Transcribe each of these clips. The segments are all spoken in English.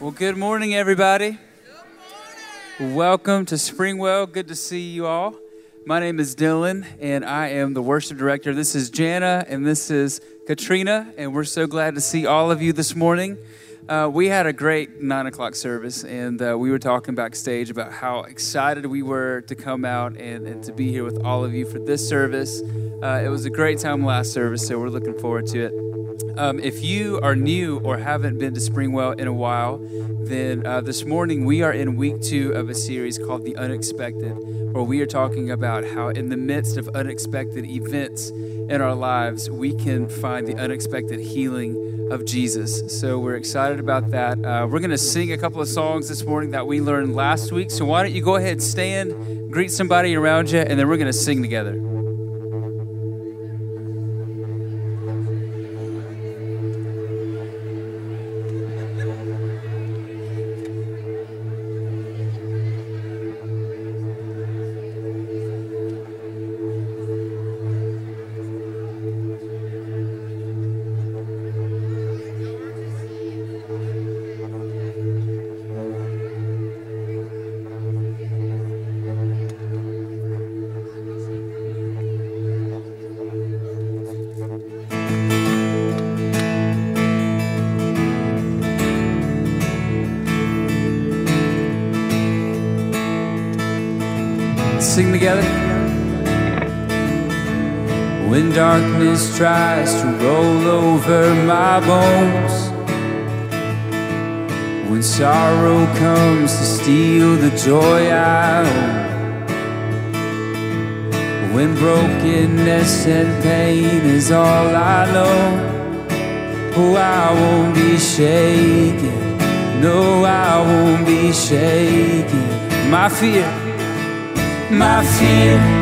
Well, good morning, everybody. Good morning. Welcome to Springwell. Good to see you all. My name is Dylan, and I am the worship director. This is Jana, and this is Katrina, and we're so glad to see all of you this morning. Uh, we had a great nine o'clock service, and uh, we were talking backstage about how excited we were to come out and, and to be here with all of you for this service. Uh, it was a great time last service, so we're looking forward to it. Um, if you are new or haven't been to Springwell in a while, then uh, this morning we are in week two of a series called The Unexpected, where we are talking about how, in the midst of unexpected events in our lives, we can find the unexpected healing of Jesus. So we're excited about that. Uh, we're going to sing a couple of songs this morning that we learned last week. So why don't you go ahead, stand, greet somebody around you, and then we're going to sing together. Tries to roll over my bones, when sorrow comes to steal the joy I own, when brokenness and pain is all I know, oh, I won't be shaken. No, I won't be shaken. My fear my fear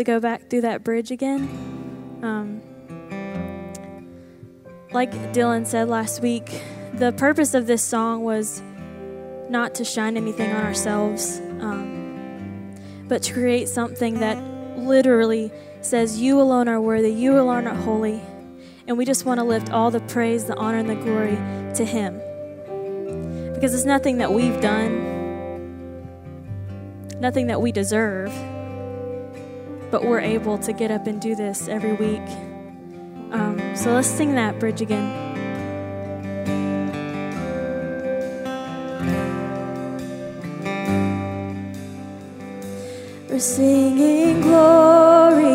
to go back through that bridge again. Um, like Dylan said last week, the purpose of this song was not to shine anything on ourselves, um, but to create something that literally says, You alone are worthy, you alone are holy. And we just want to lift all the praise, the honor, and the glory to Him. Because it's nothing that we've done, nothing that we deserve, but we're able to get up and do this every week. Um, so let's sing that bridge again. We're singing glory,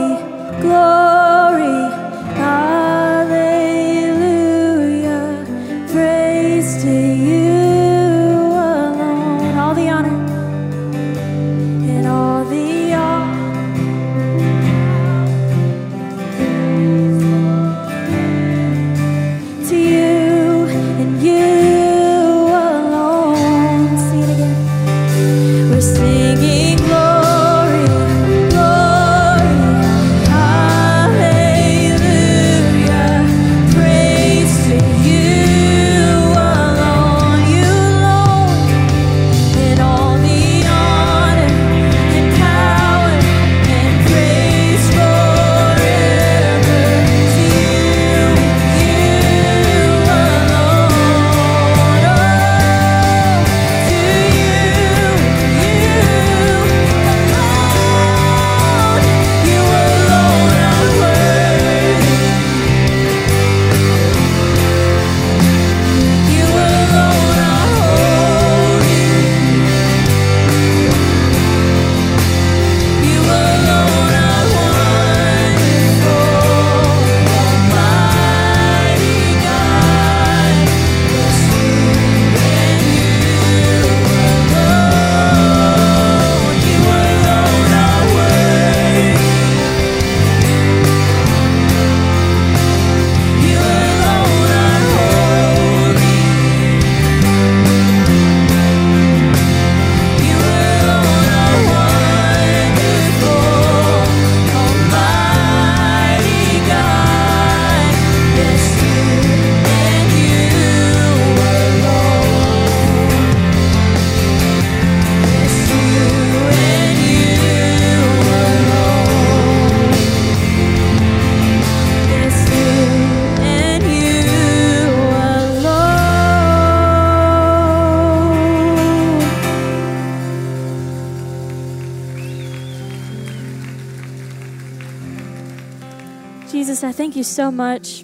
so much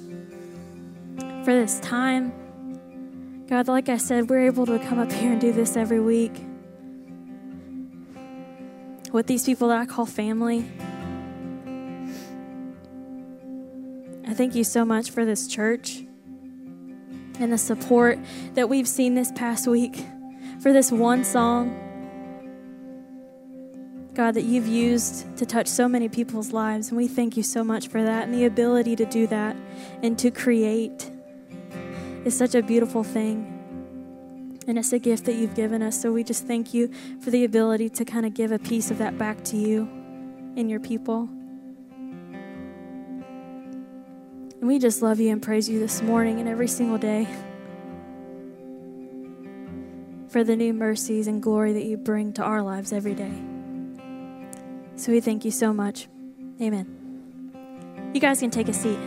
for this time. God, like I said, we're able to come up here and do this every week with these people that I call family. I thank you so much for this church and the support that we've seen this past week for this one song. God, that you've used to touch so many people's lives. And we thank you so much for that and the ability to do that and to create is such a beautiful thing. And it's a gift that you've given us. So we just thank you for the ability to kind of give a piece of that back to you and your people. And we just love you and praise you this morning and every single day. for the new mercies and glory that you bring to our lives every day. So we thank you so much. Amen. You guys can take a seat.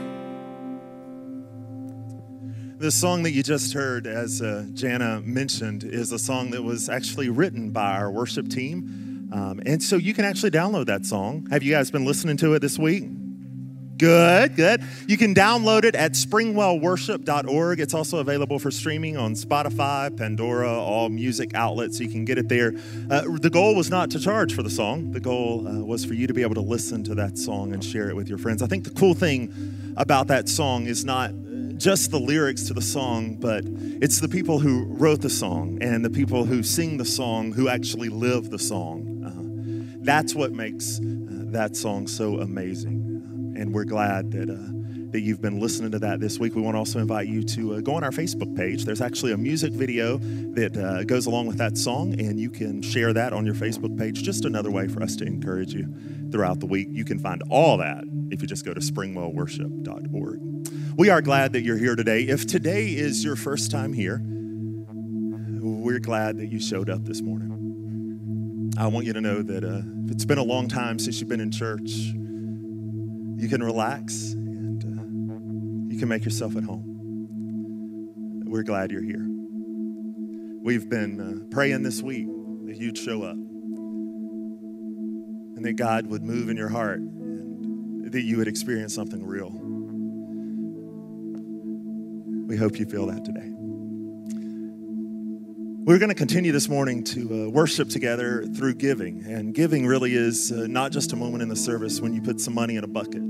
The song that you just heard, as uh, Jana mentioned, is a song that was actually written by our worship team. Um, and so you can actually download that song. Have you guys been listening to it this week? Good, good. You can download it at springwellworship.org. It's also available for streaming on Spotify, Pandora, all music outlets. So you can get it there. Uh, the goal was not to charge for the song, the goal uh, was for you to be able to listen to that song and share it with your friends. I think the cool thing about that song is not just the lyrics to the song, but it's the people who wrote the song and the people who sing the song who actually live the song. Uh, that's what makes uh, that song so amazing and we're glad that uh, that you've been listening to that this week. We want to also invite you to uh, go on our Facebook page. There's actually a music video that uh, goes along with that song, and you can share that on your Facebook page. Just another way for us to encourage you throughout the week. You can find all that if you just go to springwellworship.org. We are glad that you're here today. If today is your first time here, we're glad that you showed up this morning. I want you to know that uh, it's been a long time since you've been in church, you can relax and uh, you can make yourself at home. We're glad you're here. We've been uh, praying this week that you'd show up and that God would move in your heart and that you would experience something real. We hope you feel that today. We're going to continue this morning to uh, worship together through giving. And giving really is uh, not just a moment in the service when you put some money in a bucket.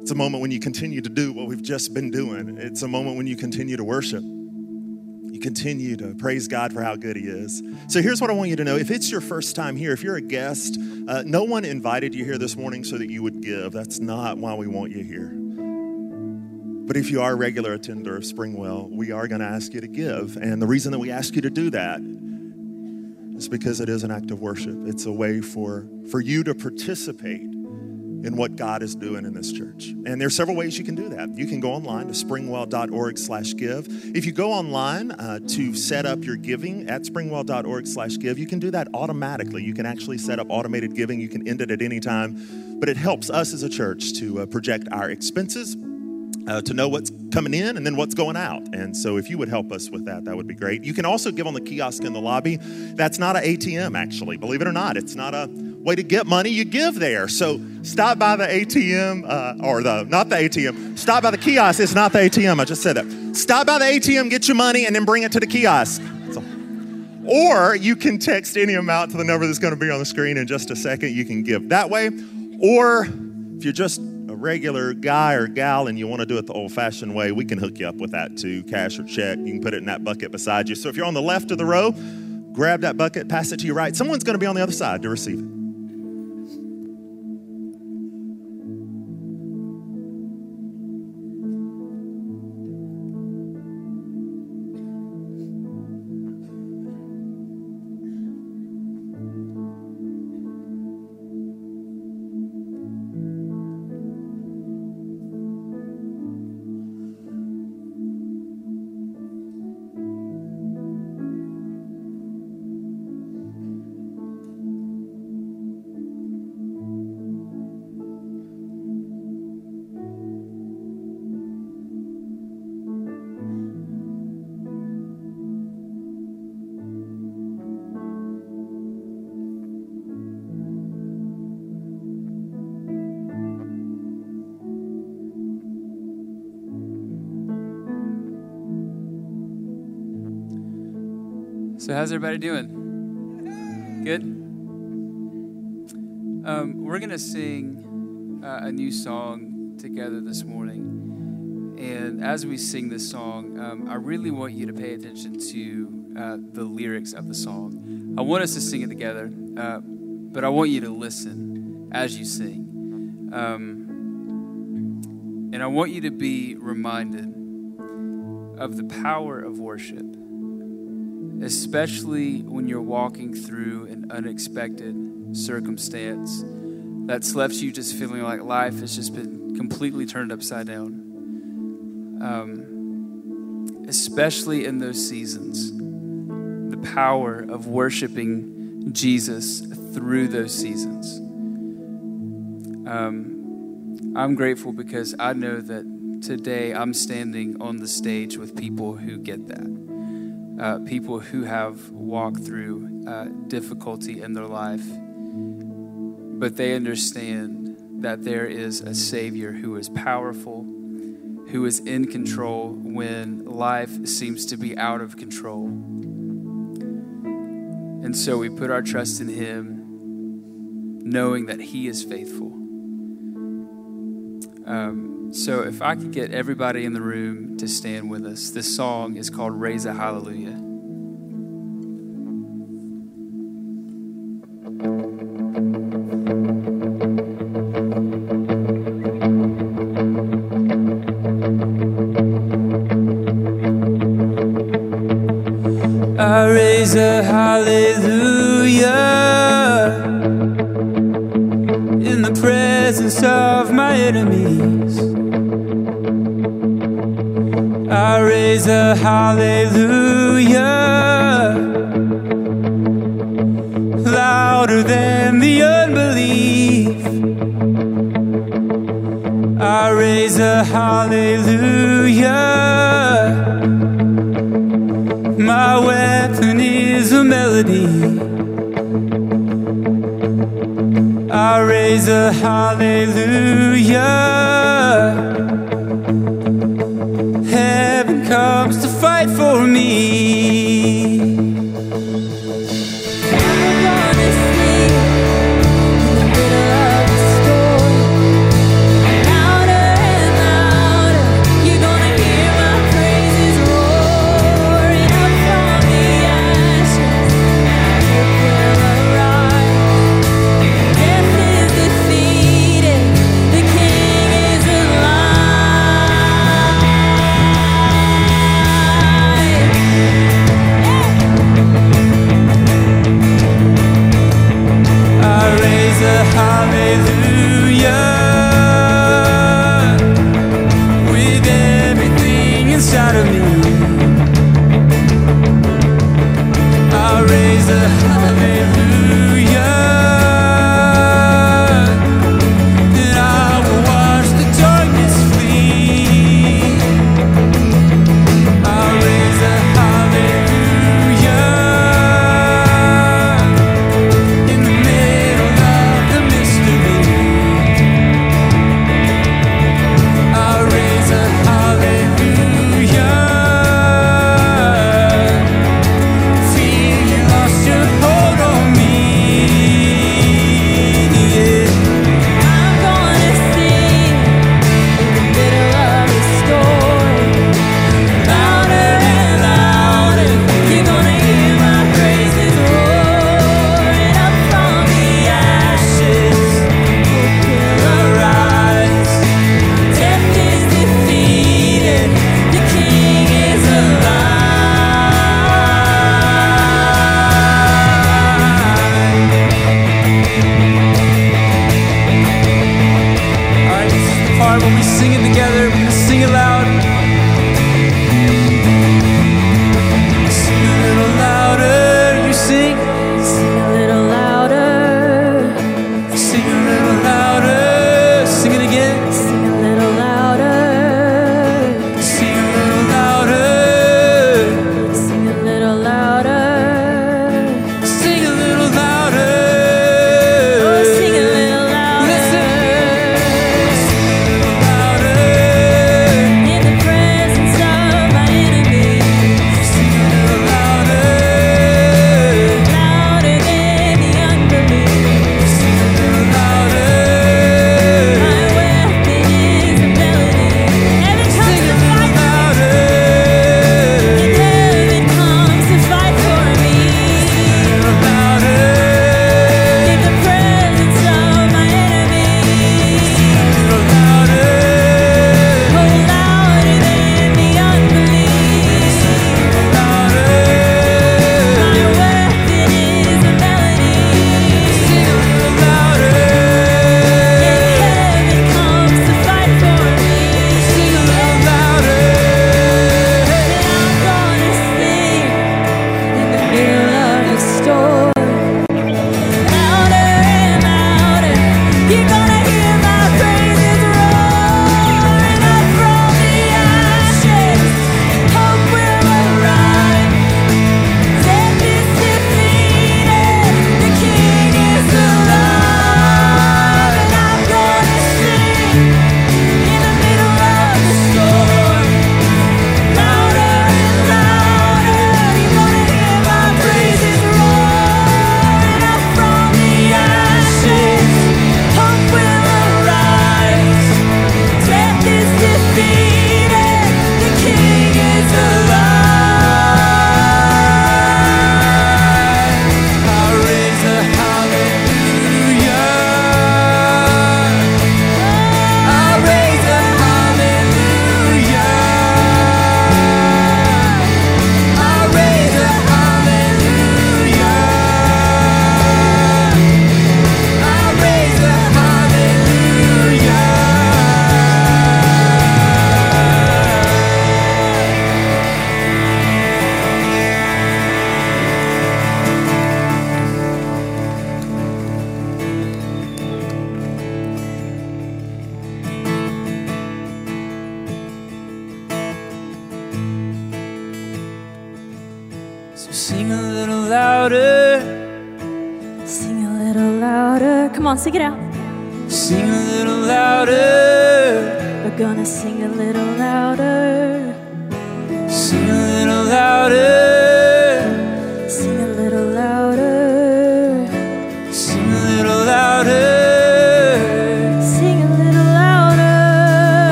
It's a moment when you continue to do what we've just been doing. It's a moment when you continue to worship. You continue to praise God for how good He is. So here's what I want you to know. If it's your first time here, if you're a guest, uh, no one invited you here this morning so that you would give. That's not why we want you here. But if you are a regular attender of Springwell, we are going to ask you to give. And the reason that we ask you to do that is because it is an act of worship. It's a way for, for you to participate in what God is doing in this church. And there are several ways you can do that. You can go online to springwell.org slash give. If you go online uh, to set up your giving at springwell.org slash give, you can do that automatically. You can actually set up automated giving. You can end it at any time. But it helps us as a church to uh, project our expenses uh, to know what's coming in and then what's going out. And so, if you would help us with that, that would be great. You can also give on the kiosk in the lobby. That's not an ATM, actually. Believe it or not, it's not a way to get money. You give there. So, stop by the ATM uh, or the not the ATM. Stop by the kiosk. It's not the ATM. I just said that. Stop by the ATM, get your money, and then bring it to the kiosk. Or you can text any amount to the number that's going to be on the screen in just a second. You can give that way. Or if you're just regular guy or gal and you want to do it the old fashioned way, we can hook you up with that too cash or check. You can put it in that bucket beside you. So if you're on the left of the row, grab that bucket, pass it to your right. Someone's going to be on the other side to receive it. So, how's everybody doing? Good? Um, we're going to sing uh, a new song together this morning. And as we sing this song, um, I really want you to pay attention to uh, the lyrics of the song. I want us to sing it together, uh, but I want you to listen as you sing. Um, and I want you to be reminded of the power of worship especially when you're walking through an unexpected circumstance that's left you just feeling like life has just been completely turned upside down. Um, especially in those seasons, the power of worshiping Jesus through those seasons. Um, I'm grateful because I know that today I'm standing on the stage with people who get that. Uh, people who have walked through uh, difficulty in their life, but they understand that there is a Savior who is powerful, who is in control when life seems to be out of control. And so we put our trust in Him, knowing that He is faithful. Um, so if I could get everybody in the room to stand with us, this song is called Raise a Hallelujah.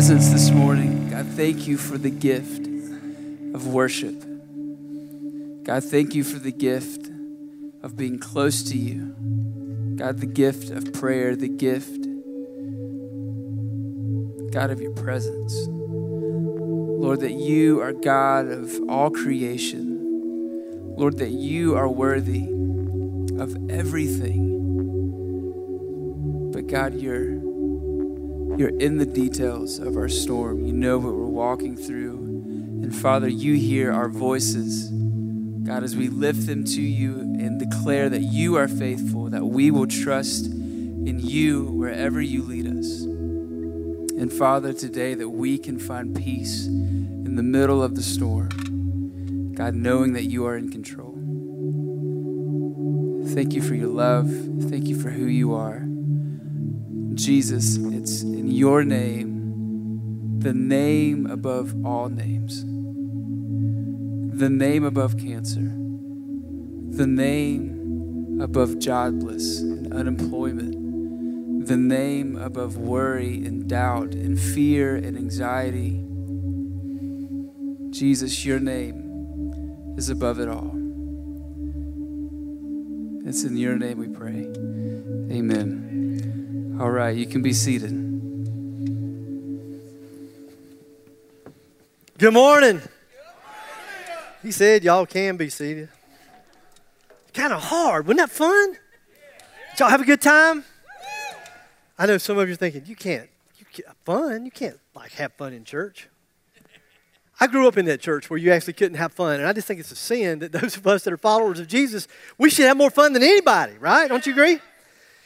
Presence this morning. God, thank you for the gift of worship. God, thank you for the gift of being close to you. God, the gift of prayer, the gift, God, of your presence. Lord, that you are God of all creation. Lord, that you are worthy of everything. But God, you're you're in the details of our storm. You know what we're walking through. And Father, you hear our voices. God, as we lift them to you and declare that you are faithful, that we will trust in you wherever you lead us. And Father, today that we can find peace in the middle of the storm. God, knowing that you are in control. Thank you for your love. Thank you for who you are. Jesus, it's in your name, the name above all names, the name above cancer, the name above jobless and unemployment, the name above worry and doubt and fear and anxiety. Jesus, your name is above it all. It's in your name we pray. Amen. All right, you can be seated. Good morning. He said y'all can be seated. Kind of hard. Wasn't that fun? Did y'all have a good time? I know some of you are thinking, you can't, you can't, fun? You can't like have fun in church. I grew up in that church where you actually couldn't have fun, and I just think it's a sin that those of us that are followers of Jesus, we should have more fun than anybody, right? Don't you agree?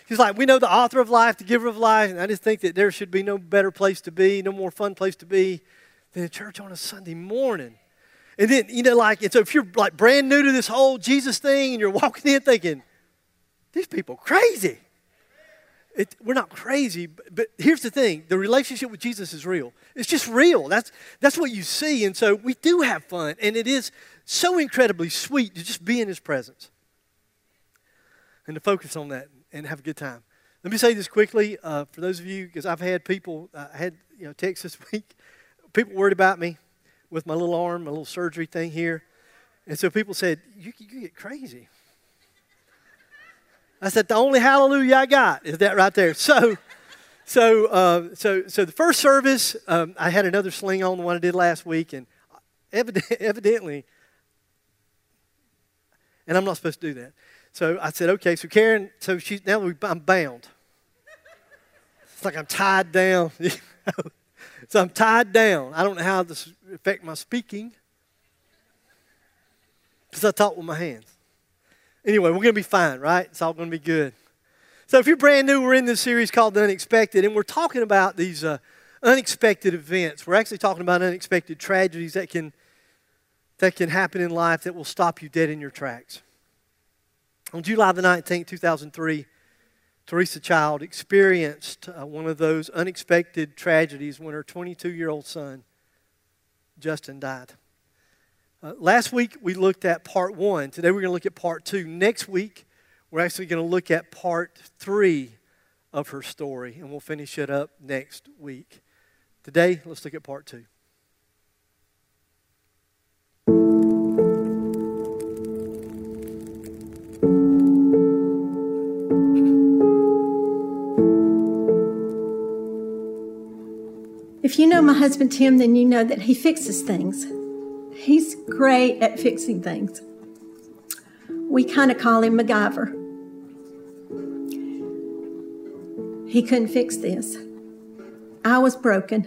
He's like, we know the author of life, the giver of life, and I just think that there should be no better place to be, no more fun place to be than a church on a Sunday morning. And then, you know, like, and so if you're like brand new to this whole Jesus thing and you're walking in thinking, these people crazy. it, we're not crazy, but, but here's the thing the relationship with Jesus is real. It's just real. That's, that's what you see. And so we do have fun. And it is so incredibly sweet to just be in his presence and to focus on that and have a good time. Let me say this quickly uh, for those of you, because I've had people, uh, I had you know texts this week, people worried about me with my little arm, my little surgery thing here. And so people said, you, you get crazy. I said, the only hallelujah I got is that right there. So, so, uh, so, so the first service, um, I had another sling on the one I did last week, and evident, evidently, and I'm not supposed to do that. So I said, okay. So Karen, so she now I'm bound. It's like I'm tied down. so I'm tied down. I don't know how this affect my speaking because I talk with my hands. Anyway, we're going to be fine, right? It's all going to be good. So, if you're brand new, we're in this series called The Unexpected, and we're talking about these uh, unexpected events. We're actually talking about unexpected tragedies that can, that can happen in life that will stop you dead in your tracks. On July the 19th, 2003, Teresa Child experienced uh, one of those unexpected tragedies when her 22 year old son, Justin, died. Uh, last week we looked at part one. Today we're going to look at part two. Next week we're actually going to look at part three of her story, and we'll finish it up next week. Today, let's look at part two. If you know my husband Tim, then you know that he fixes things. He's great at fixing things. We kind of call him MacGyver. He couldn't fix this. I was broken,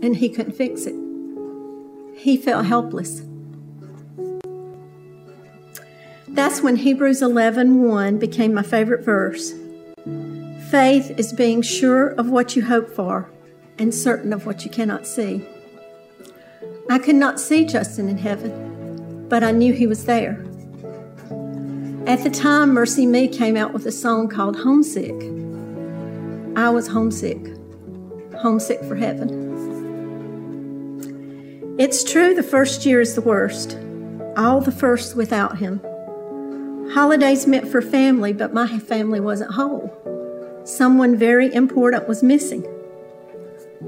and he couldn't fix it. He felt helpless. That's when Hebrews 11:1 became my favorite verse. Faith is being sure of what you hope for and certain of what you cannot see. I could not see Justin in heaven, but I knew he was there. At the time, MercyMe came out with a song called Homesick. I was homesick, homesick for heaven. It's true the first year is the worst, all the first without him. Holidays meant for family, but my family wasn't whole. Someone very important was missing.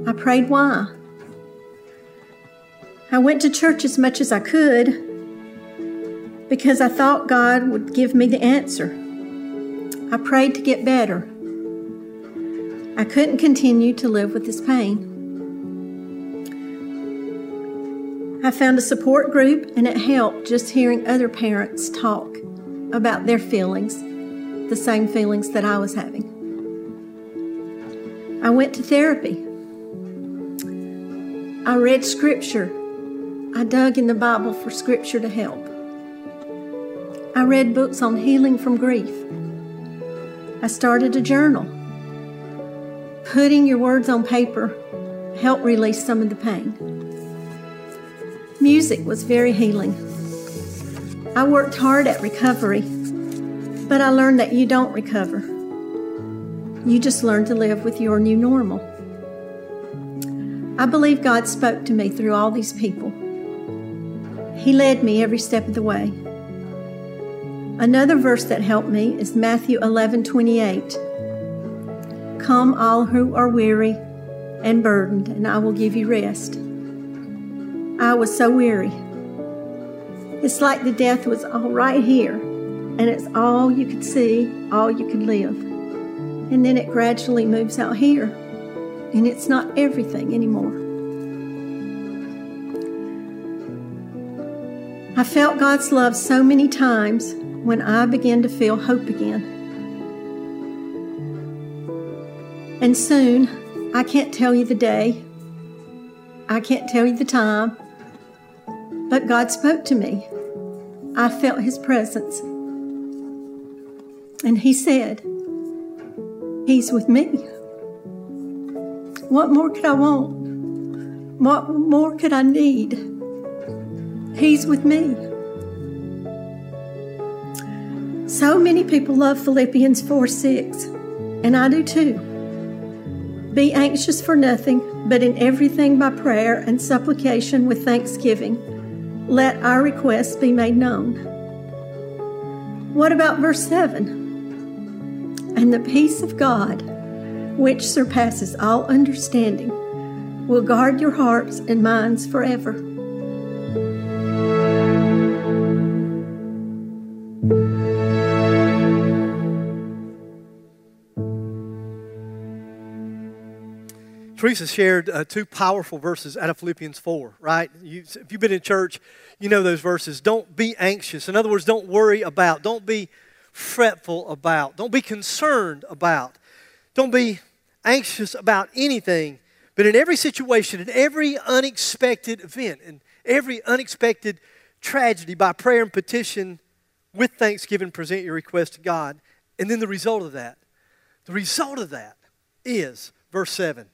I prayed why. I went to church as much as I could because I thought God would give me the answer. I prayed to get better. I couldn't continue to live with this pain. I found a support group and it helped just hearing other parents talk about their feelings, the same feelings that I was having. I went to therapy. I read scripture I dug in the Bible for scripture to help. I read books on healing from grief. I started a journal. Putting your words on paper helped release some of the pain. Music was very healing. I worked hard at recovery, but I learned that you don't recover. You just learn to live with your new normal. I believe God spoke to me through all these people. He led me every step of the way. Another verse that helped me is Matthew 11 28. Come, all who are weary and burdened, and I will give you rest. I was so weary. It's like the death was all right here, and it's all you could see, all you could live. And then it gradually moves out here, and it's not everything anymore. I felt God's love so many times when I began to feel hope again. And soon, I can't tell you the day, I can't tell you the time, but God spoke to me. I felt His presence. And He said, He's with me. What more could I want? What more could I need? He's with me. So many people love Philippians 4 6. And I do too. Be anxious for nothing, but in everything by prayer and supplication with thanksgiving, let our requests be made known. What about verse 7? And the peace of God, which surpasses all understanding, will guard your hearts and minds forever. Teresa shared uh, two powerful verses out of Philippians 4, right? You, if you've been in church, you know those verses. Don't be anxious. In other words, don't worry about. Don't be fretful about. Don't be concerned about. Don't be anxious about anything. But in every situation, in every unexpected event, in every unexpected tragedy, by prayer and petition, with thanksgiving, present your request to God. And then the result of that, the result of that is, verse 7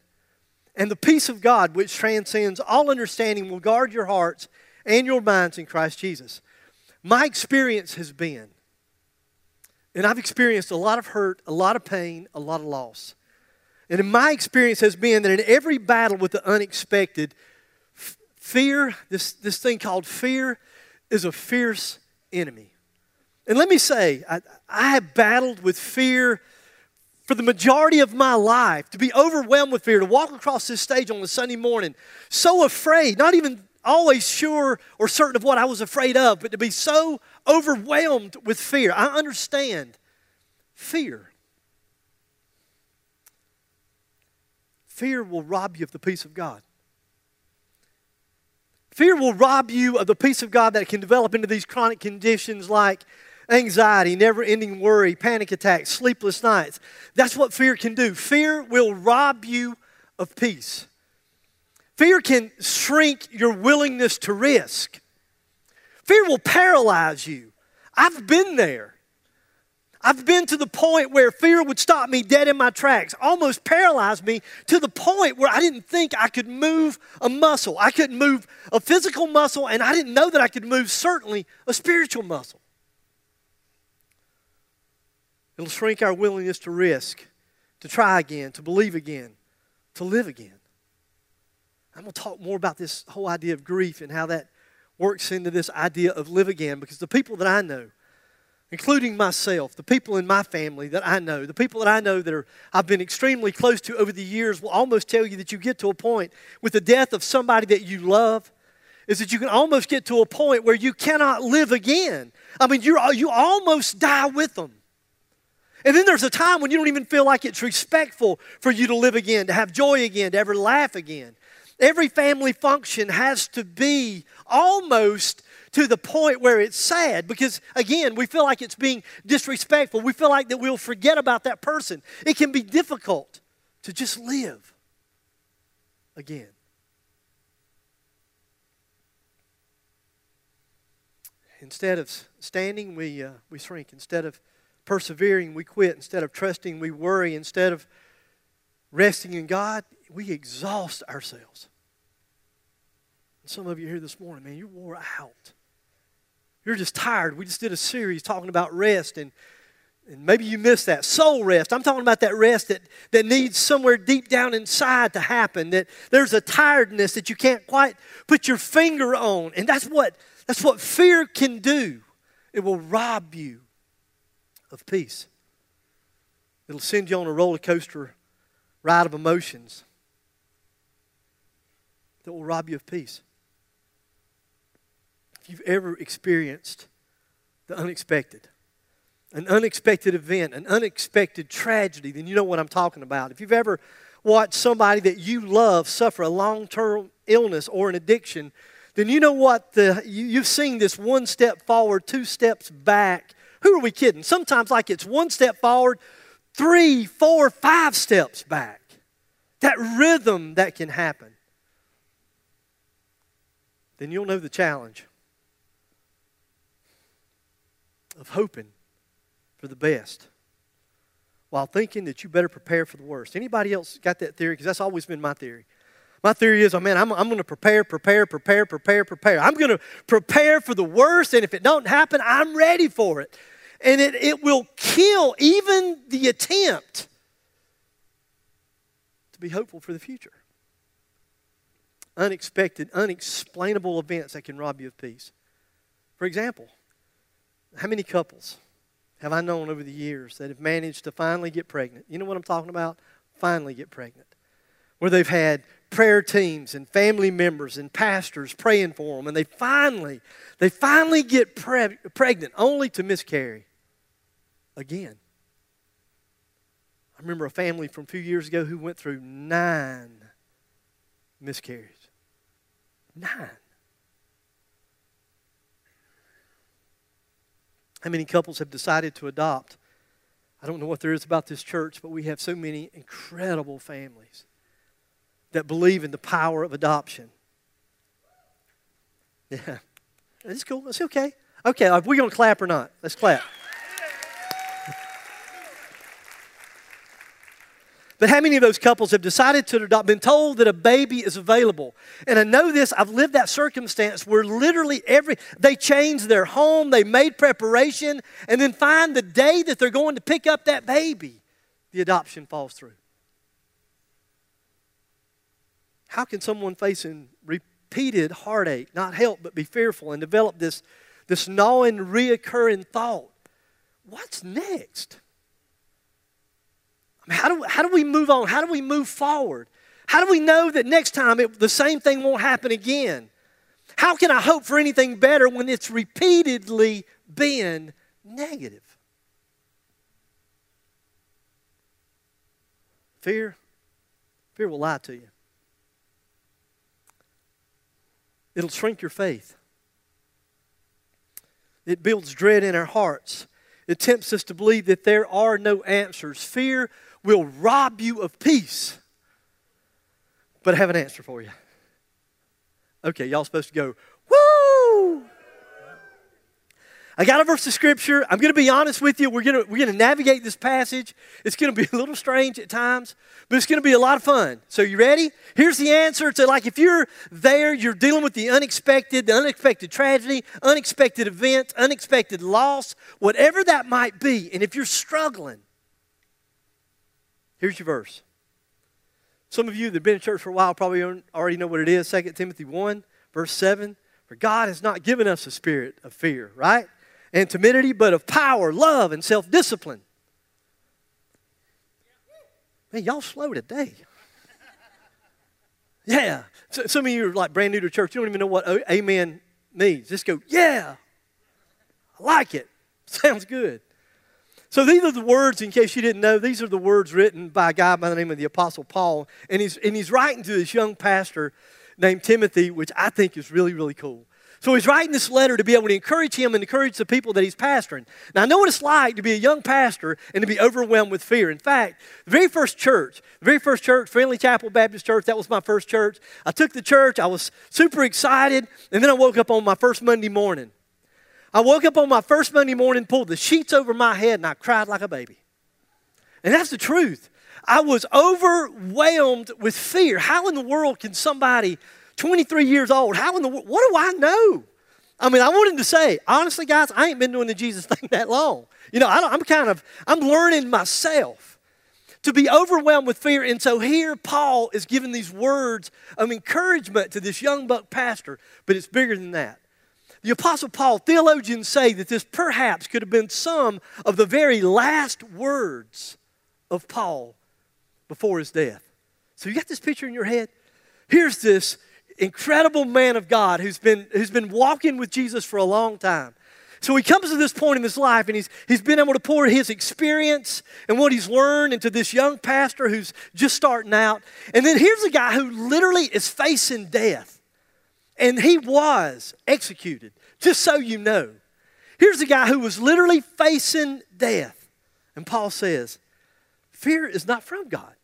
and the peace of God, which transcends all understanding, will guard your hearts and your minds in Christ Jesus. My experience has been, and I've experienced a lot of hurt, a lot of pain, a lot of loss. And in my experience has been that in every battle with the unexpected, fear, this, this thing called fear, is a fierce enemy. And let me say, I, I have battled with fear for the majority of my life to be overwhelmed with fear, to walk across this stage on a Sunday morning, so afraid, not even always sure or certain of what I was afraid of, but to be so overwhelmed with fear. I understand fear. Fear will rob you of the peace of God. Fear will rob you of the peace of God that can develop into these chronic conditions like anxiety, never ending worry, panic attacks, sleepless nights. That's what fear can do. Fear will rob you of peace. Fear can shrink your willingness to risk. Fear will paralyze you. I've been there. I've been to the point where fear would stop me dead in my tracks, almost paralyze me to the point where I didn't think I could move a muscle. I couldn't move a physical muscle, and I didn't know that I could move, certainly, a spiritual muscle. It'll shrink our willingness to risk, to try again, to believe again, to live again. I'm going to talk more about this whole idea of grief and how that works into this idea of live again because the people that I know, including myself, the people in my family that I know, the people that I know that are, I've been extremely close to over the years will almost tell you that you get to a point with the death of somebody that you love is that you can almost get to a point where you cannot live again. I mean, you you almost die with them. And then there's a time when you don't even feel like it's respectful for you to live again, to have joy again, to ever laugh again. Every family function has to be almost to the point where it's sad because again we feel like it's being disrespectful we feel like that we'll forget about that person it can be difficult to just live again instead of standing we, uh, we shrink instead of persevering, we quit. Instead of trusting, we worry. Instead of resting in God, we exhaust ourselves. And some of you here this morning, man, you're wore out. You're just tired. We just did a series talking about rest, and, and maybe you missed that. Soul rest. I'm talking about that rest that, that needs somewhere deep down inside to happen, that there's a tiredness that you can't quite put your finger on. And that's what, that's what fear can do. It will rob you of peace. It'll send you on a roller coaster ride of emotions that will rob you of peace. If you've ever experienced the unexpected, an unexpected event, an unexpected tragedy, then you know what I'm talking about. If you've ever watched somebody that you love suffer a long term illness or an addiction, then you know what the, you, you've seen this one step forward, two steps back who are we kidding? Sometimes, like it's one step forward, three, four, five steps back. That rhythm that can happen. Then you'll know the challenge of hoping for the best while thinking that you better prepare for the worst. Anybody else got that theory? Because that's always been my theory. My theory is, oh man, I'm, I'm going to prepare, prepare, prepare, prepare, prepare. I'm going to prepare for the worst, and if it don't happen, I'm ready for it. And it, it will kill even the attempt to be hopeful for the future. Unexpected, unexplainable events that can rob you of peace. For example, how many couples have I known over the years that have managed to finally get pregnant? You know what I'm talking about? Finally get pregnant. Where they've had prayer teams and family members and pastors praying for them, and they finally, they finally get pre- pregnant only to miscarry again. I remember a family from a few years ago who went through nine miscarriages. Nine. How many couples have decided to adopt? I don't know what there is about this church, but we have so many incredible families that believe in the power of adoption. Yeah. It's cool. It's okay. Okay, are we going to clap or not? Let's clap. But how many of those couples have decided to adopt, been told that a baby is available? And I know this, I've lived that circumstance where literally every, they change their home, they made preparation, and then find the day that they're going to pick up that baby, the adoption falls through. How can someone facing repeated heartache not help but be fearful and develop this, this gnawing, reoccurring thought? What's next? How do, how do we move on? How do we move forward? How do we know that next time it, the same thing won't happen again? How can I hope for anything better when it's repeatedly been negative? Fear, fear will lie to you. It'll shrink your faith. It builds dread in our hearts. It tempts us to believe that there are no answers. Fear will rob you of peace. But I have an answer for you. Okay, y'all supposed to go, woo! I got a verse of scripture. I'm going to be honest with you. We're going to, we're going to navigate this passage. It's going to be a little strange at times, but it's going to be a lot of fun. So, you ready? Here's the answer to like if you're there, you're dealing with the unexpected, the unexpected tragedy, unexpected event, unexpected loss, whatever that might be. And if you're struggling, Here's your verse. Some of you that have been in church for a while probably already know what it is 2 Timothy 1, verse 7. For God has not given us a spirit of fear, right? And timidity, but of power, love, and self discipline. Man, y'all slow today. Yeah. So, some of you are like brand new to church. You don't even know what amen means. Just go, yeah. I like it. Sounds good. So these are the words, in case you didn't know, these are the words written by a guy by the name of the Apostle Paul. And he's, and he's writing to this young pastor named Timothy, which I think is really, really cool. So he's writing this letter to be able to encourage him and encourage the people that he's pastoring. Now, I know what it's like to be a young pastor and to be overwhelmed with fear. In fact, the very first church, the very first church, Friendly Chapel Baptist Church, that was my first church. I took the church, I was super excited, and then I woke up on my first Monday morning. I woke up on my first Monday morning, pulled the sheets over my head, and I cried like a baby. And that's the truth. I was overwhelmed with fear. How in the world can somebody 23 years old, how in the world, what do I know? I mean, I wanted to say, honestly, guys, I ain't been doing the Jesus thing that long. You know, I am kind of, I'm learning myself to be overwhelmed with fear. And so here, Paul is giving these words of encouragement to this young buck pastor, but it's bigger than that. The Apostle Paul, theologians say that this perhaps could have been some of the very last words of Paul before his death. So you got this picture in your head? Here's this incredible man of God who's been, who's been walking with Jesus for a long time. So he comes to this point in his life and he's, he's been able to pour his experience and what he's learned into this young pastor who's just starting out. And then here's a guy who literally is facing death. And he was executed, just so you know. Here's a guy who was literally facing death. And Paul says, Fear is not from God.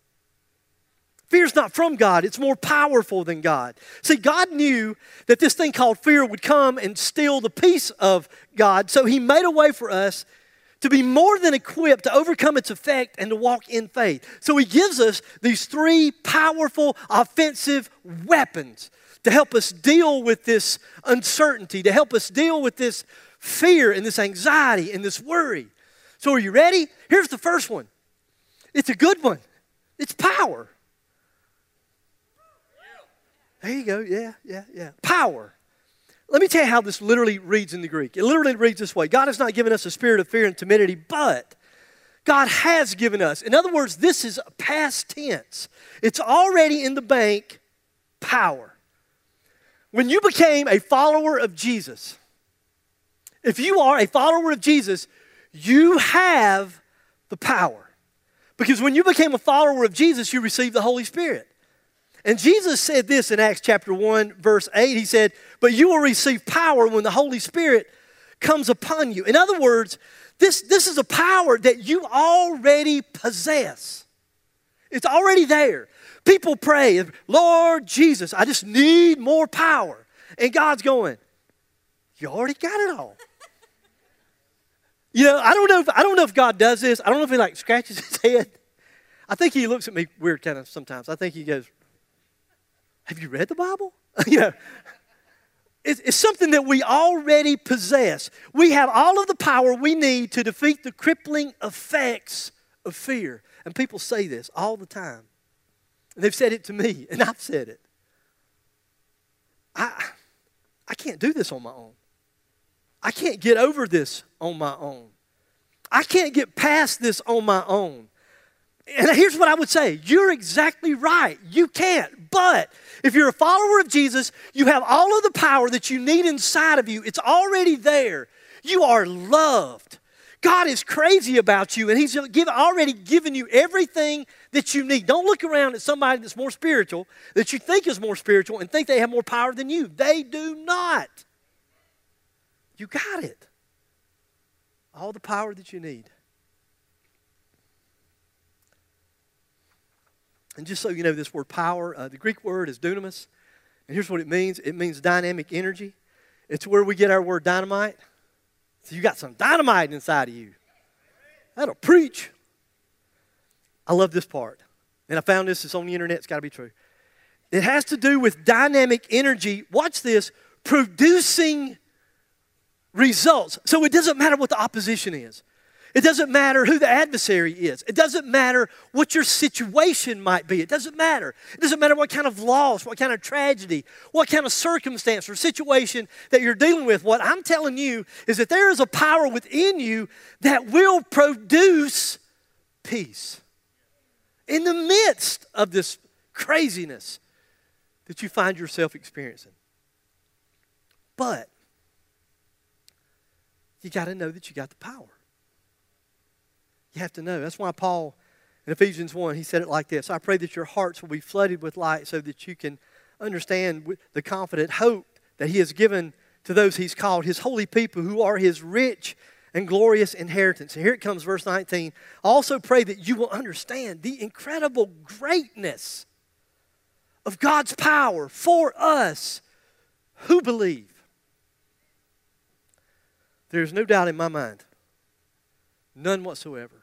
Fear is not from God, it's more powerful than God. See, God knew that this thing called fear would come and steal the peace of God, so He made a way for us to be more than equipped to overcome its effect and to walk in faith. So He gives us these three powerful offensive weapons to help us deal with this uncertainty, to help us deal with this fear and this anxiety and this worry. So, are you ready? Here's the first one it's a good one it's power. There you go. Yeah, yeah, yeah. Power. Let me tell you how this literally reads in the Greek. It literally reads this way God has not given us a spirit of fear and timidity, but God has given us. In other words, this is past tense. It's already in the bank power. When you became a follower of Jesus, if you are a follower of Jesus, you have the power. Because when you became a follower of Jesus, you received the Holy Spirit. And Jesus said this in Acts chapter 1, verse 8. He said, But you will receive power when the Holy Spirit comes upon you. In other words, this, this is a power that you already possess. It's already there. People pray, Lord Jesus, I just need more power. And God's going, You already got it all. You know, I don't know if I don't know if God does this. I don't know if he like scratches his head. I think he looks at me weird kind of sometimes. I think he goes, Have you read the Bible? you know. It's, it's something that we already possess. We have all of the power we need to defeat the crippling effects of fear. And people say this all the time. They've said it to me, and I've said it. I, I can't do this on my own. I can't get over this on my own. I can't get past this on my own. And here's what I would say you're exactly right. You can't. But if you're a follower of Jesus, you have all of the power that you need inside of you, it's already there. You are loved. God is crazy about you, and He's give, already given you everything that you need. Don't look around at somebody that's more spiritual, that you think is more spiritual, and think they have more power than you. They do not. You got it. All the power that you need. And just so you know, this word power, uh, the Greek word is dunamis. And here's what it means it means dynamic energy. It's where we get our word dynamite. So you got some dynamite inside of you. That'll preach. I love this part. And I found this, it's on the internet, it's got to be true. It has to do with dynamic energy. Watch this producing results. So it doesn't matter what the opposition is. It doesn't matter who the adversary is. It doesn't matter what your situation might be. It doesn't matter. It doesn't matter what kind of loss, what kind of tragedy, what kind of circumstance or situation that you're dealing with. What I'm telling you is that there is a power within you that will produce peace in the midst of this craziness that you find yourself experiencing. But you got to know that you got the power. You have to know. That's why Paul in Ephesians 1, he said it like this I pray that your hearts will be flooded with light so that you can understand the confident hope that he has given to those he's called, his holy people who are his rich and glorious inheritance. And here it comes, verse 19. I also pray that you will understand the incredible greatness of God's power for us who believe. There's no doubt in my mind, none whatsoever,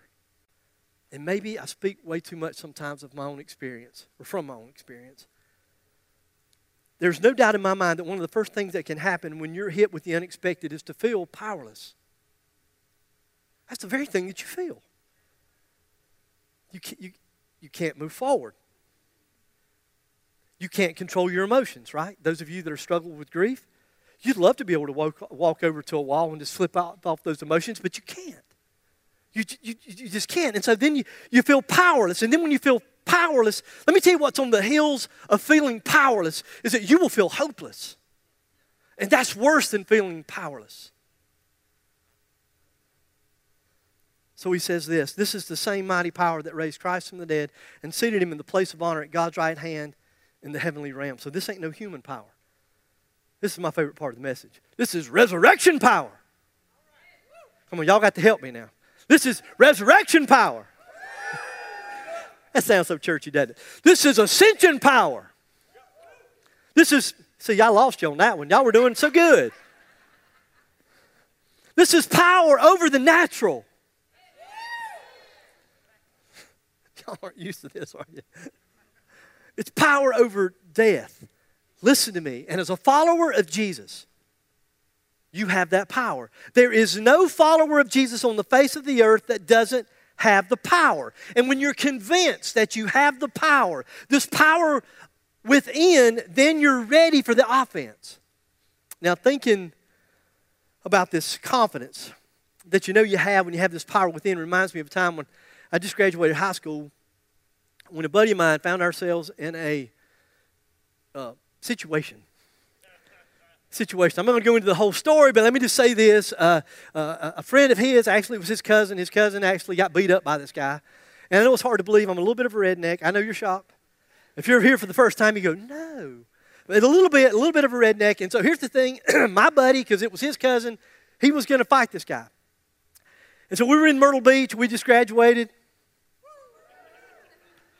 and maybe I speak way too much sometimes of my own experience or from my own experience. There's no doubt in my mind that one of the first things that can happen when you're hit with the unexpected is to feel powerless. That's the very thing that you feel. You can't, you, you can't move forward. You can't control your emotions, right? Those of you that are struggling with grief, you'd love to be able to walk, walk over to a wall and just slip out, off those emotions, but you can't. You, you, you just can't. And so then you, you feel powerless. And then when you feel powerless, let me tell you what's on the heels of feeling powerless is that you will feel hopeless. And that's worse than feeling powerless. So he says this this is the same mighty power that raised Christ from the dead and seated him in the place of honor at God's right hand in the heavenly realm. So this ain't no human power. This is my favorite part of the message. This is resurrection power. Come on, y'all got to help me now. This is resurrection power. That sounds so churchy, doesn't it? This is ascension power. This is, see, I lost you on that one. Y'all were doing so good. This is power over the natural. Y'all aren't used to this, are you? It's power over death. Listen to me. And as a follower of Jesus, you have that power. There is no follower of Jesus on the face of the earth that doesn't have the power. And when you're convinced that you have the power, this power within, then you're ready for the offense. Now, thinking about this confidence that you know you have when you have this power within reminds me of a time when I just graduated high school when a buddy of mine found ourselves in a uh, situation. Situation. I'm not going to go into the whole story, but let me just say this. Uh, uh, a friend of his, actually, was his cousin. His cousin actually got beat up by this guy. And I know it's hard to believe. I'm a little bit of a redneck. I know you're shocked. If you're here for the first time, you go, no. But a little bit, a little bit of a redneck. And so here's the thing my buddy, because it was his cousin, he was going to fight this guy. And so we were in Myrtle Beach. We just graduated.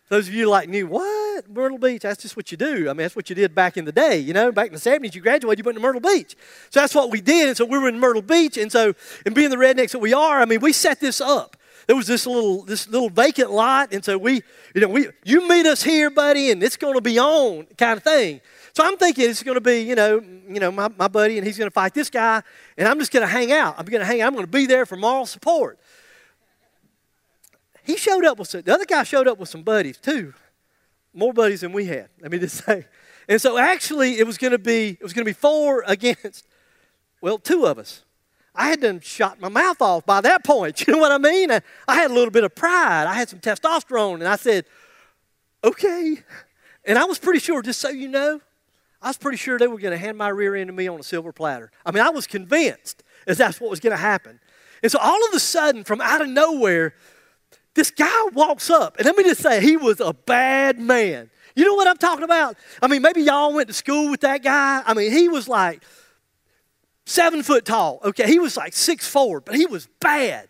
Those of you like knew what Myrtle Beach. That's just what you do. I mean, that's what you did back in the day. You know, back in the seventies, you graduated, you went to Myrtle Beach. So that's what we did. And so we were in Myrtle Beach, and so and being the rednecks that we are, I mean, we set this up. There was this little this little vacant lot, and so we, you know, we you meet us here, buddy, and it's going to be on kind of thing. So I'm thinking it's going to be, you know, you know, my, my buddy, and he's going to fight this guy, and I'm just going to hang out. I'm going to hang out. I'm going to be there for moral support. He showed up with some, the other guy showed up with some buddies too, more buddies than we had. Let me just say. And so actually, it was going to be it was going to be four against, well, two of us. I had done shot my mouth off by that point. You know what I mean? I, I had a little bit of pride. I had some testosterone, and I said, "Okay." And I was pretty sure, just so you know, I was pretty sure they were going to hand my rear end to me on a silver platter. I mean, I was convinced that that's what was going to happen. And so all of a sudden, from out of nowhere, this guy walks up. And let me just say, he was a bad man. You know what I'm talking about? I mean, maybe y'all went to school with that guy. I mean, he was like seven foot tall. Okay, he was like six four, but he was bad.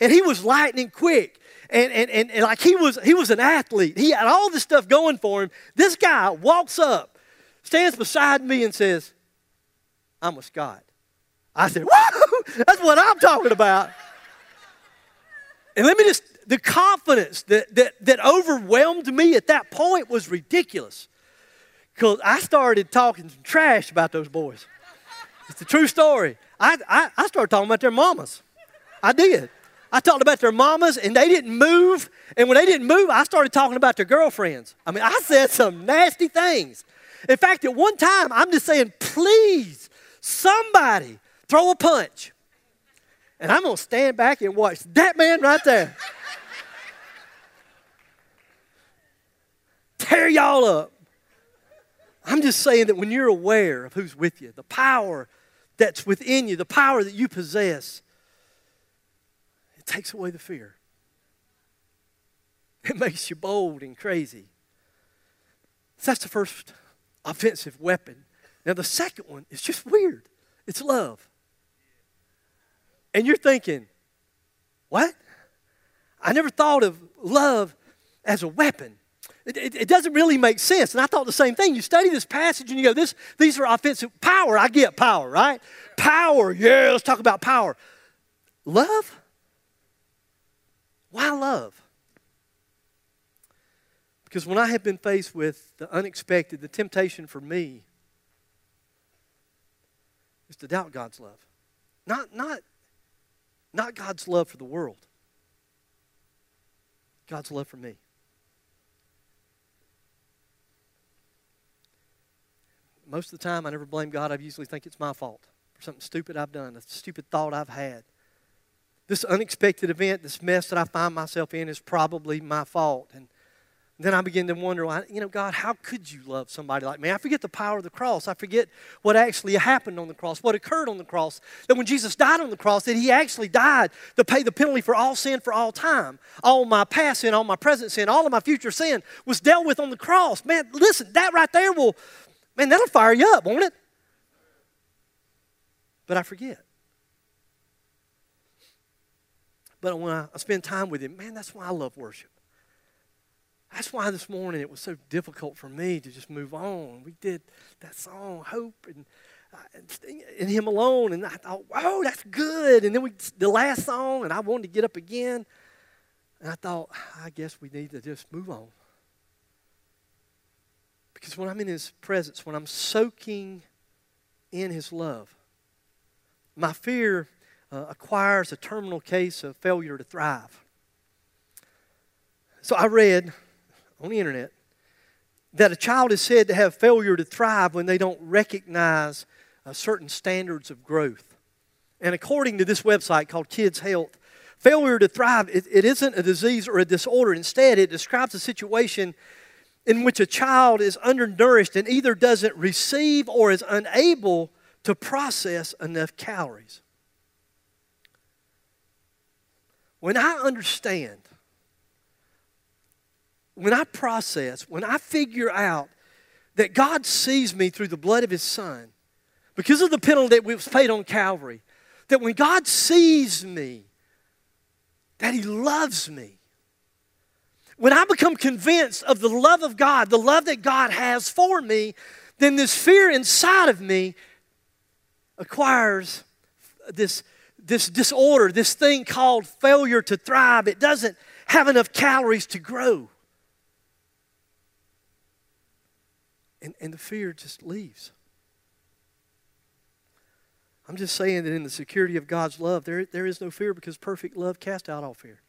And he was lightning quick. And, and, and, and like he was, he was an athlete. He had all this stuff going for him. This guy walks up stands beside me and says, I'm a Scott. I said, Whoa, that's what I'm talking about. And let me just, the confidence that, that, that overwhelmed me at that point was ridiculous. Because I started talking some trash about those boys. It's a true story. I, I, I started talking about their mamas. I did. I talked about their mamas and they didn't move. And when they didn't move, I started talking about their girlfriends. I mean, I said some nasty things. In fact, at one time, I'm just saying, please, somebody throw a punch. And I'm going to stand back and watch that man right there tear y'all up. I'm just saying that when you're aware of who's with you, the power that's within you, the power that you possess, it takes away the fear. It makes you bold and crazy. So that's the first offensive weapon. Now, the second one is just weird it's love. And you're thinking, what? I never thought of love as a weapon. It, it, it, doesn't really make sense. And I thought the same thing. You study this passage and you go, this, these are offensive. Power, I get power, right? Power, yeah, let's talk about power. Love? Why love? Because when I have been faced with the unexpected, the temptation for me is to doubt God's love. Not, not, not God's love for the world, God's love for me. Most of the time, I never blame God. I usually think it's my fault for something stupid I've done, a stupid thought I've had. This unexpected event, this mess that I find myself in, is probably my fault. And then I begin to wonder, well, you know, God, how could you love somebody like me? I forget the power of the cross. I forget what actually happened on the cross, what occurred on the cross. That when Jesus died on the cross, that he actually died to pay the penalty for all sin for all time. All my past sin, all my present sin, all of my future sin was dealt with on the cross. Man, listen, that right there will, man, that'll fire you up, won't it? But I forget. But when I spend time with him, man, that's why I love worship. That's why this morning it was so difficult for me to just move on. We did that song, Hope, and, uh, and Him Alone, and I thought, wow, that's good. And then we, the last song, and I wanted to get up again. And I thought, I guess we need to just move on. Because when I'm in His presence, when I'm soaking in His love, my fear uh, acquires a terminal case of failure to thrive. So I read on the internet that a child is said to have failure to thrive when they don't recognize uh, certain standards of growth. And according to this website called KidsHealth, failure to thrive it, it isn't a disease or a disorder. Instead, it describes a situation in which a child is undernourished and either doesn't receive or is unable to process enough calories. When I understand, when I process, when I figure out that God sees me through the blood of His Son, because of the penalty that was paid on Calvary, that when God sees me, that He loves me, when I become convinced of the love of God, the love that God has for me, then this fear inside of me acquires this, this disorder, this thing called failure to thrive. It doesn't have enough calories to grow. And, and the fear just leaves. I'm just saying that in the security of God's love, there, there is no fear because perfect love casts out all fear.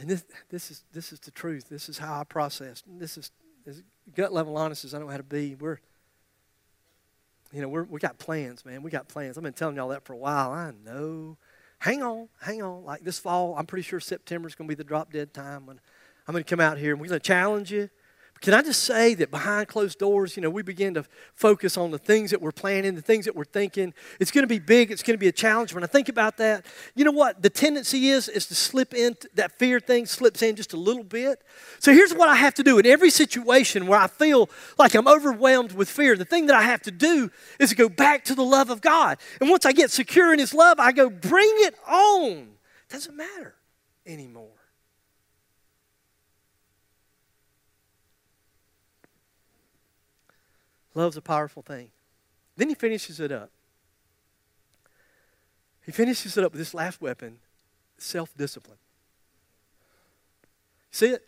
And this, this, is, this is the truth. This is how I process. This is, gut level honest as I know how to be. We're, you know, we're, we got plans, man. We got plans. I've been telling y'all that for a while. I know. Hang on, hang on. Like this fall, I'm pretty sure September is going to be the drop dead time when I'm going to come out here and we're going to challenge you. Can I just say that behind closed doors, you know, we begin to focus on the things that we're planning, the things that we're thinking. It's going to be big. It's going to be a challenge. When I think about that, you know what? The tendency is is to slip in. That fear thing slips in just a little bit. So here's what I have to do in every situation where I feel like I'm overwhelmed with fear. The thing that I have to do is to go back to the love of God. And once I get secure in His love, I go bring it on. Doesn't matter anymore. Love's a powerful thing. Then he finishes it up. He finishes it up with this last weapon self discipline. See it?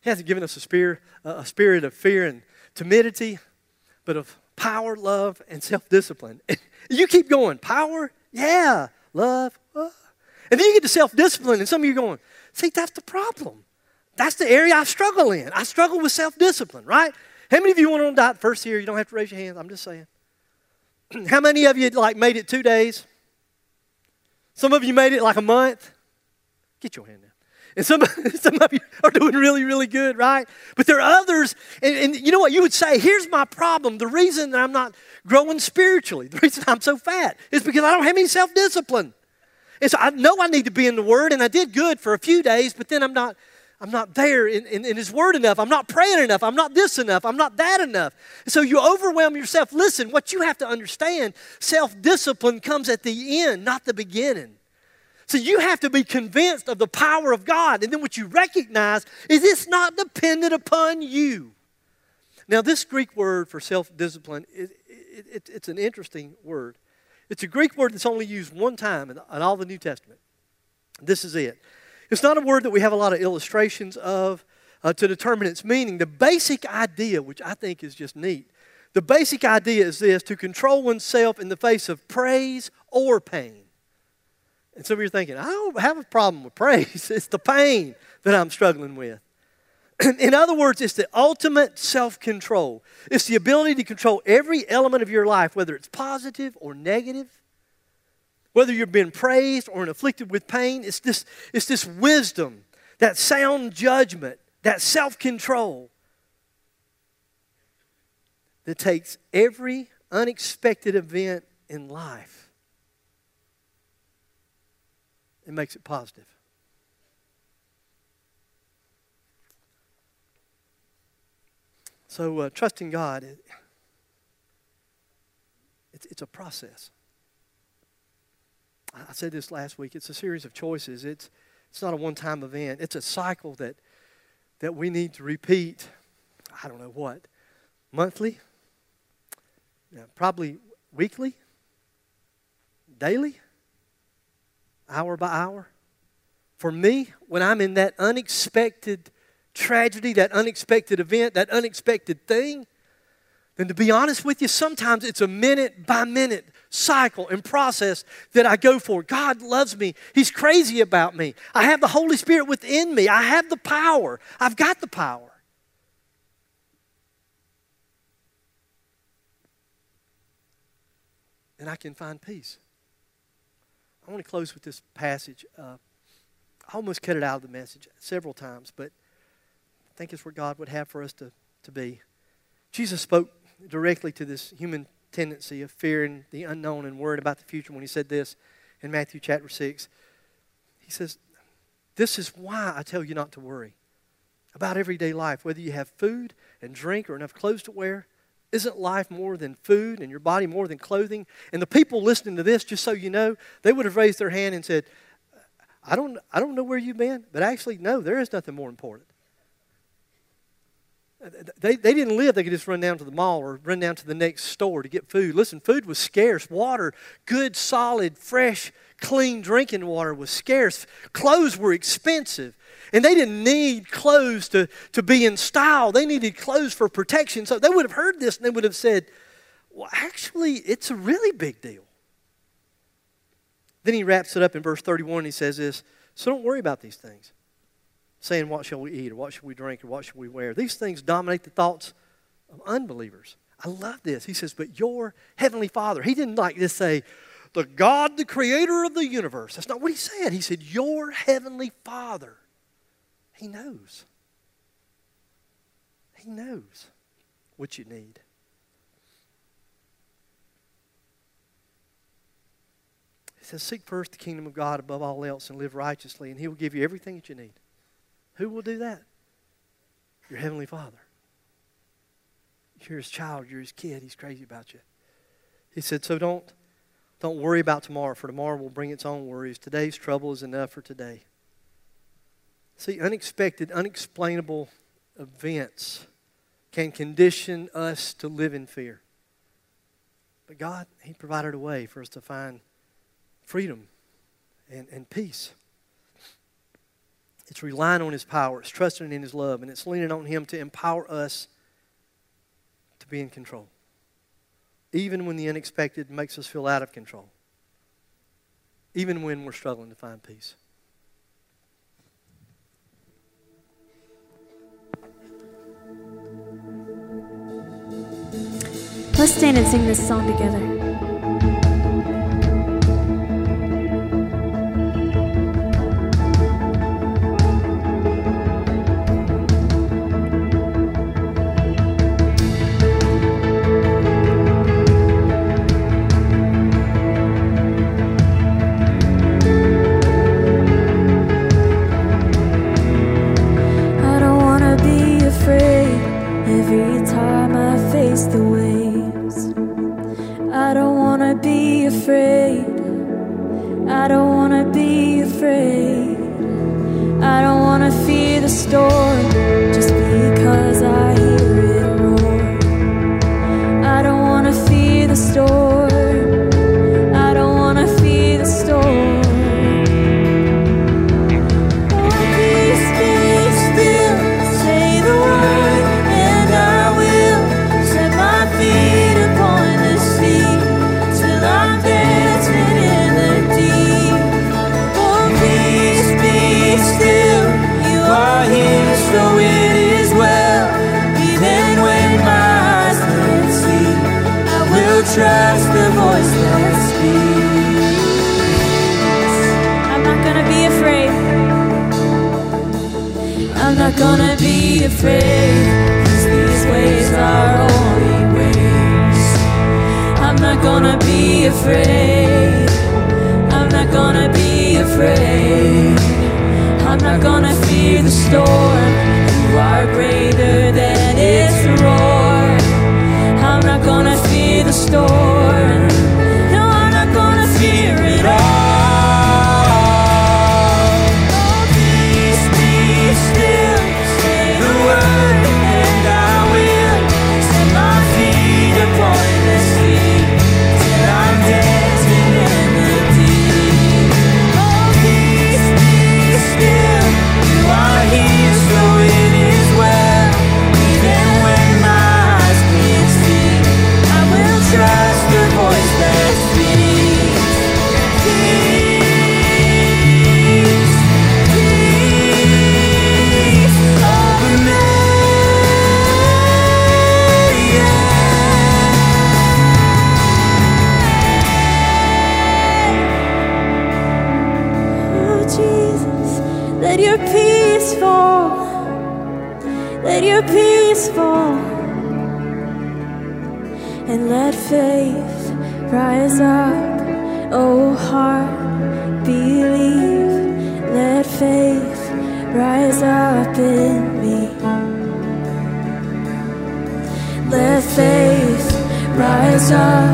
He hasn't given us a spirit, a spirit of fear and timidity, but of power, love, and self discipline. you keep going. Power, yeah. Love, uh. and then you get to self discipline, and some of you are going, see, that's the problem. That's the area I struggle in. I struggle with self discipline, right? How many of you went on a diet first year? You don't have to raise your hands. I'm just saying. How many of you like made it two days? Some of you made it like a month. Get your hand down. And some, some of you are doing really, really good, right? But there are others, and, and, you know what? You would say, here's my problem. The reason that I'm not growing spiritually, the reason I'm so fat, is because I don't have any self discipline. And so I know I need to be in the Word, and I did good for a few days, but then I'm not I'm not there in, in, in, His Word enough. I'm not praying enough. I'm not this enough. I'm not that enough. So you overwhelm yourself. Listen, what you have to understand self discipline comes at the end, not the beginning. So you have to be convinced of the power of God. And then what you recognize is it's not dependent upon you. Now, this Greek word for self discipline, it, it, it, it's an interesting word. It's a Greek word that's only used one time in, in all the New Testament. This is it. It's not a word that we have a lot of illustrations of uh, to determine its meaning. The basic idea, which I think is just neat, the basic idea is this to control oneself in the face of praise or pain. And some of you are thinking, I don't have a problem with praise, it's the pain that I'm struggling with. In other words, it's the ultimate self control. It's the ability to control every element of your life, whether it's positive or negative. Whether you're being praised or afflicted with pain, it's this, it's this wisdom, that sound judgment, that self control that takes every unexpected event in life and makes it positive. So, uh, trusting God, it, it's, it's a process. I said this last week. It's a series of choices. It's, it's not a one time event, it's a cycle that, that we need to repeat. I don't know what, monthly, probably weekly, daily, hour by hour. For me, when I'm in that unexpected tragedy, that unexpected event, that unexpected thing, then to be honest with you, sometimes it's a minute by minute cycle and process that I go for. God loves me. He's crazy about me. I have the Holy Spirit within me. I have the power. I've got the power. And I can find peace. I want to close with this passage. Uh, I almost cut it out of the message several times, but I think it's where God would have for us to, to be. Jesus spoke directly to this human tendency of fearing the unknown and worried about the future when he said this in Matthew chapter 6. He says, This is why I tell you not to worry about everyday life, whether you have food and drink or enough clothes to wear. Isn't life more than food and your body more than clothing? And the people listening to this, just so you know, they would have raised their hand and said, I don't, I don't know where you've been, but actually, no, there is nothing more important. They, they didn't live, they could just run down to the mall or run down to the next store to get food. Listen, food was scarce. Water, good, solid, fresh, clean drinking water was scarce. Clothes were expensive. And they didn't need clothes to, to be in style, they needed clothes for protection. So they would have heard this and they would have said, Well, actually, it's a really big deal. Then he wraps it up in verse 31. and He says this So don't worry about these things, saying, What shall we eat, or what shall we drink, or what shall we wear? These things dominate the thoughts of unbelievers. I love this. He says, But your heavenly Father, he didn't like this say, the God, the creator of the universe. That's not what he said. He said, Your heavenly Father. He knows. He knows what you need. He says, Seek first the kingdom of God above all else and live righteously, and He will give you everything that you need. Who will do that? Your Heavenly Father. You're His child, you're His kid, He's crazy about you. He said, So don't, don't worry about tomorrow, for tomorrow will bring its own worries. Today's trouble is enough for today. See, unexpected, unexplainable events can condition us to live in fear. But God, He provided a way for us to find freedom and, and peace. It's relying on His power, it's trusting in His love, and it's leaning on Him to empower us to be in control. Even when the unexpected makes us feel out of control. Even when we're struggling to find peace. Let's stand and sing this song together. Fear not gonna be afraid, 'cause these ways are only ways. I'm not gonna be afraid. I'm not gonna be afraid. I'm not gonna fear the storm. You are greater than its roar. I'm not gonna fear the storm. Faith rise up. Oh, heart, believe. Let faith rise up in me. Let faith rise up.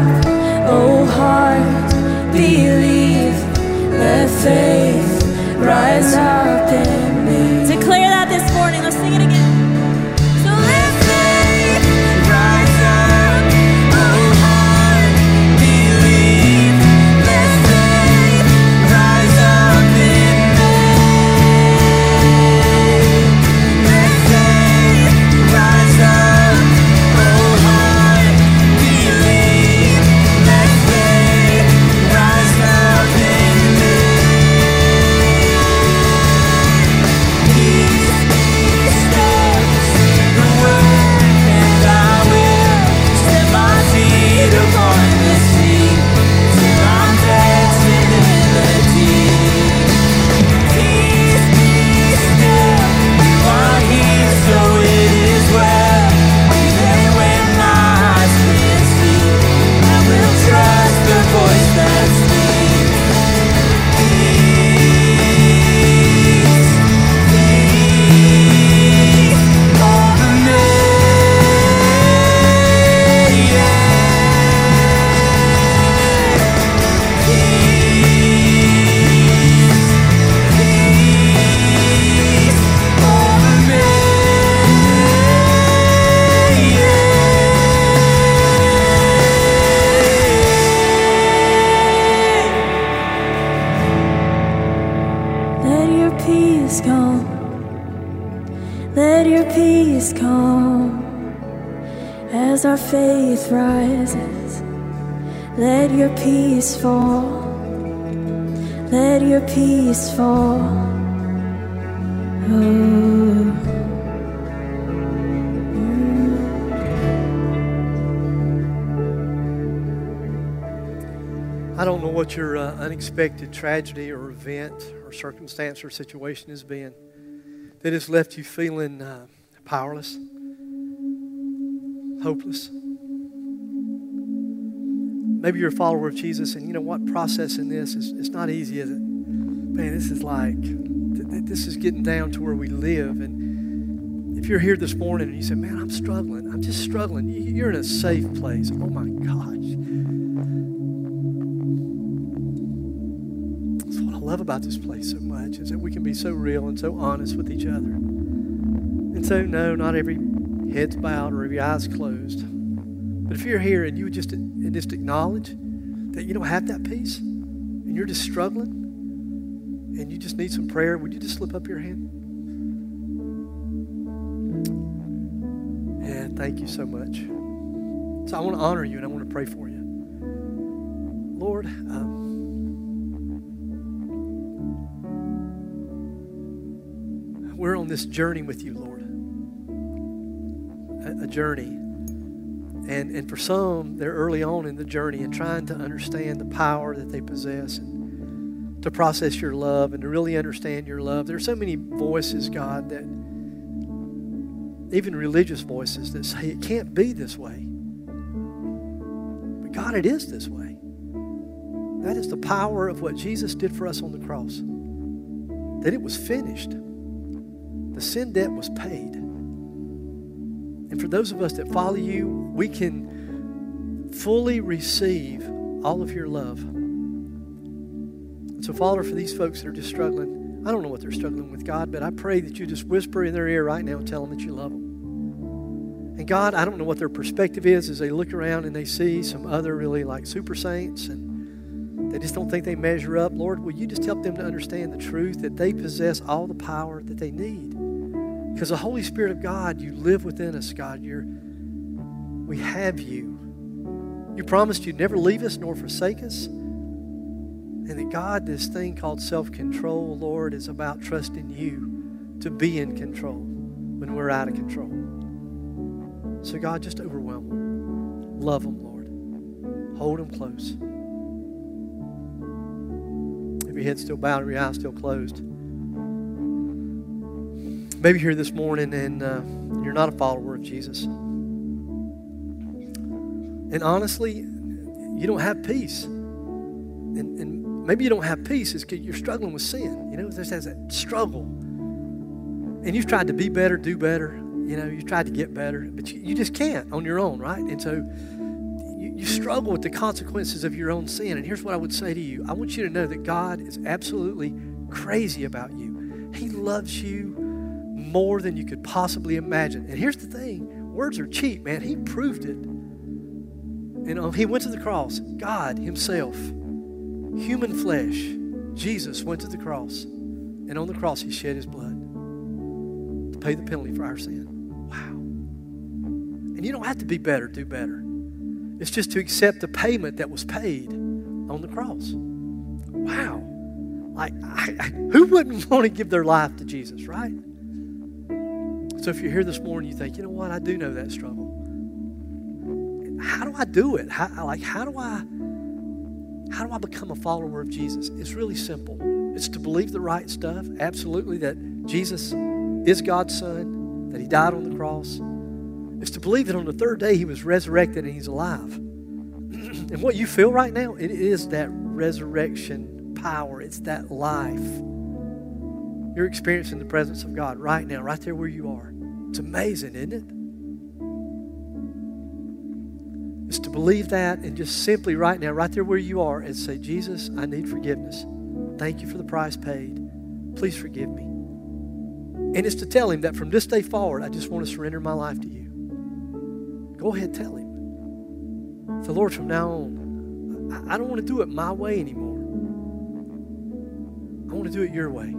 Unexpected tragedy or event or circumstance or situation has been that has left you feeling uh, powerless, hopeless. Maybe you're a follower of Jesus, and you know what? Processing this is it's not easy, is it? Man, this is like th- th- this is getting down to where we live. And if you're here this morning and you say, "Man, I'm struggling. I'm just struggling," you- you're in a safe place. Oh my gosh. Love about this place so much is that we can be so real and so honest with each other. And so, no, not every head's bowed or every eye's closed. But if you're here and you would just, and just acknowledge that you don't have that peace and you're just struggling and you just need some prayer, would you just slip up your hand? Yeah, thank you so much. So I want to honor you and I want to pray for you. Lord, um, we're on this journey with you, Lord. A, a journey. And, and for some, they're early on in the journey and trying to understand the power that they possess and to process your love and to really understand your love. There are so many voices, God, that even religious voices that say it can't be this way. But God, it is this way. That is the power of what Jesus did for us on the cross. That it was finished. The sin debt was paid. And for those of us that follow you, we can fully receive all of your love. So, Father, for these folks that are just struggling, I don't know what they're struggling with, God, but I pray that you just whisper in their ear right now and tell them that you love them. And God, I don't know what their perspective is as they look around and they see some other really like super saints and they just don't think they measure up. Lord, will you just help them to understand the truth that they possess all the power that they need? Because the Holy Spirit of God, you live within us, God. You're, we have you. You promised you'd never leave us nor forsake us. And that, God, this thing called self control, Lord, is about trusting you to be in control when we're out of control. So, God, just overwhelm them. Love them, Lord. Hold them close. If your head's still bowed your eyes still closed. Maybe here this morning and uh, you're not a follower of Jesus. And honestly, you don't have peace. And, and maybe you don't have peace is because you're struggling with sin. You know, there's that struggle. And you've tried to be better, do better. You know, you tried to get better, but you, you just can't on your own, right? And so you, you struggle with the consequences of your own sin. And here's what I would say to you I want you to know that God is absolutely crazy about you. He loves you more than you could possibly imagine. And here's the thing words are cheap, man. He proved it. Know, he went to the cross. God Himself, human flesh, Jesus went to the cross. And on the cross, He shed His blood to pay the penalty for our sin. Wow. And you don't have to be better, do better. It's just to accept the payment that was paid on the cross. Wow. Like, I, I, who wouldn't want to give their life to Jesus, right? So if you're here this morning, you think, you know what, I do know that struggle. How do I do it? How, like, how do I, how do I become a follower of Jesus? It's really simple. It's to believe the right stuff, absolutely, that Jesus is God's Son, that He died on the cross. It's to believe that on the third day He was resurrected and He's alive. and what you feel right now, it is that resurrection power, it's that life. You're experiencing the presence of God right now, right there where you are. It's amazing, isn't it? It's to believe that and just simply right now, right there where you are, and say, Jesus, I need forgiveness. Thank you for the price paid. Please forgive me. And it's to tell him that from this day forward, I just want to surrender my life to you. Go ahead, tell him. The Lord, from now on, I don't want to do it my way anymore. I want to do it your way.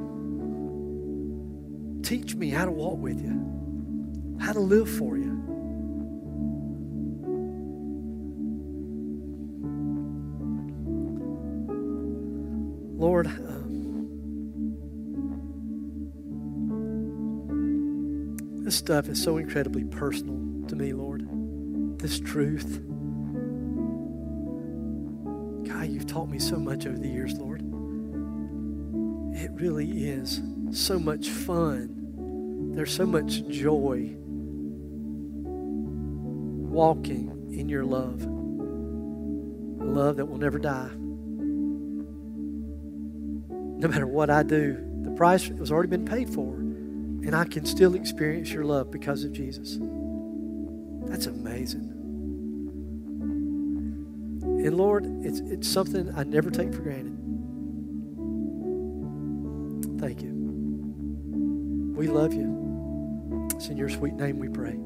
Teach me how to walk with you, how to live for you. Lord, um, this stuff is so incredibly personal to me, Lord. This truth. God, you've taught me so much over the years, Lord. It really is so much fun. There's so much joy walking in your love. Love that will never die. No matter what I do, the price has already been paid for, and I can still experience your love because of Jesus. That's amazing. And Lord, it's, it's something I never take for granted. Thank you. We love you. It's in your sweet name we pray.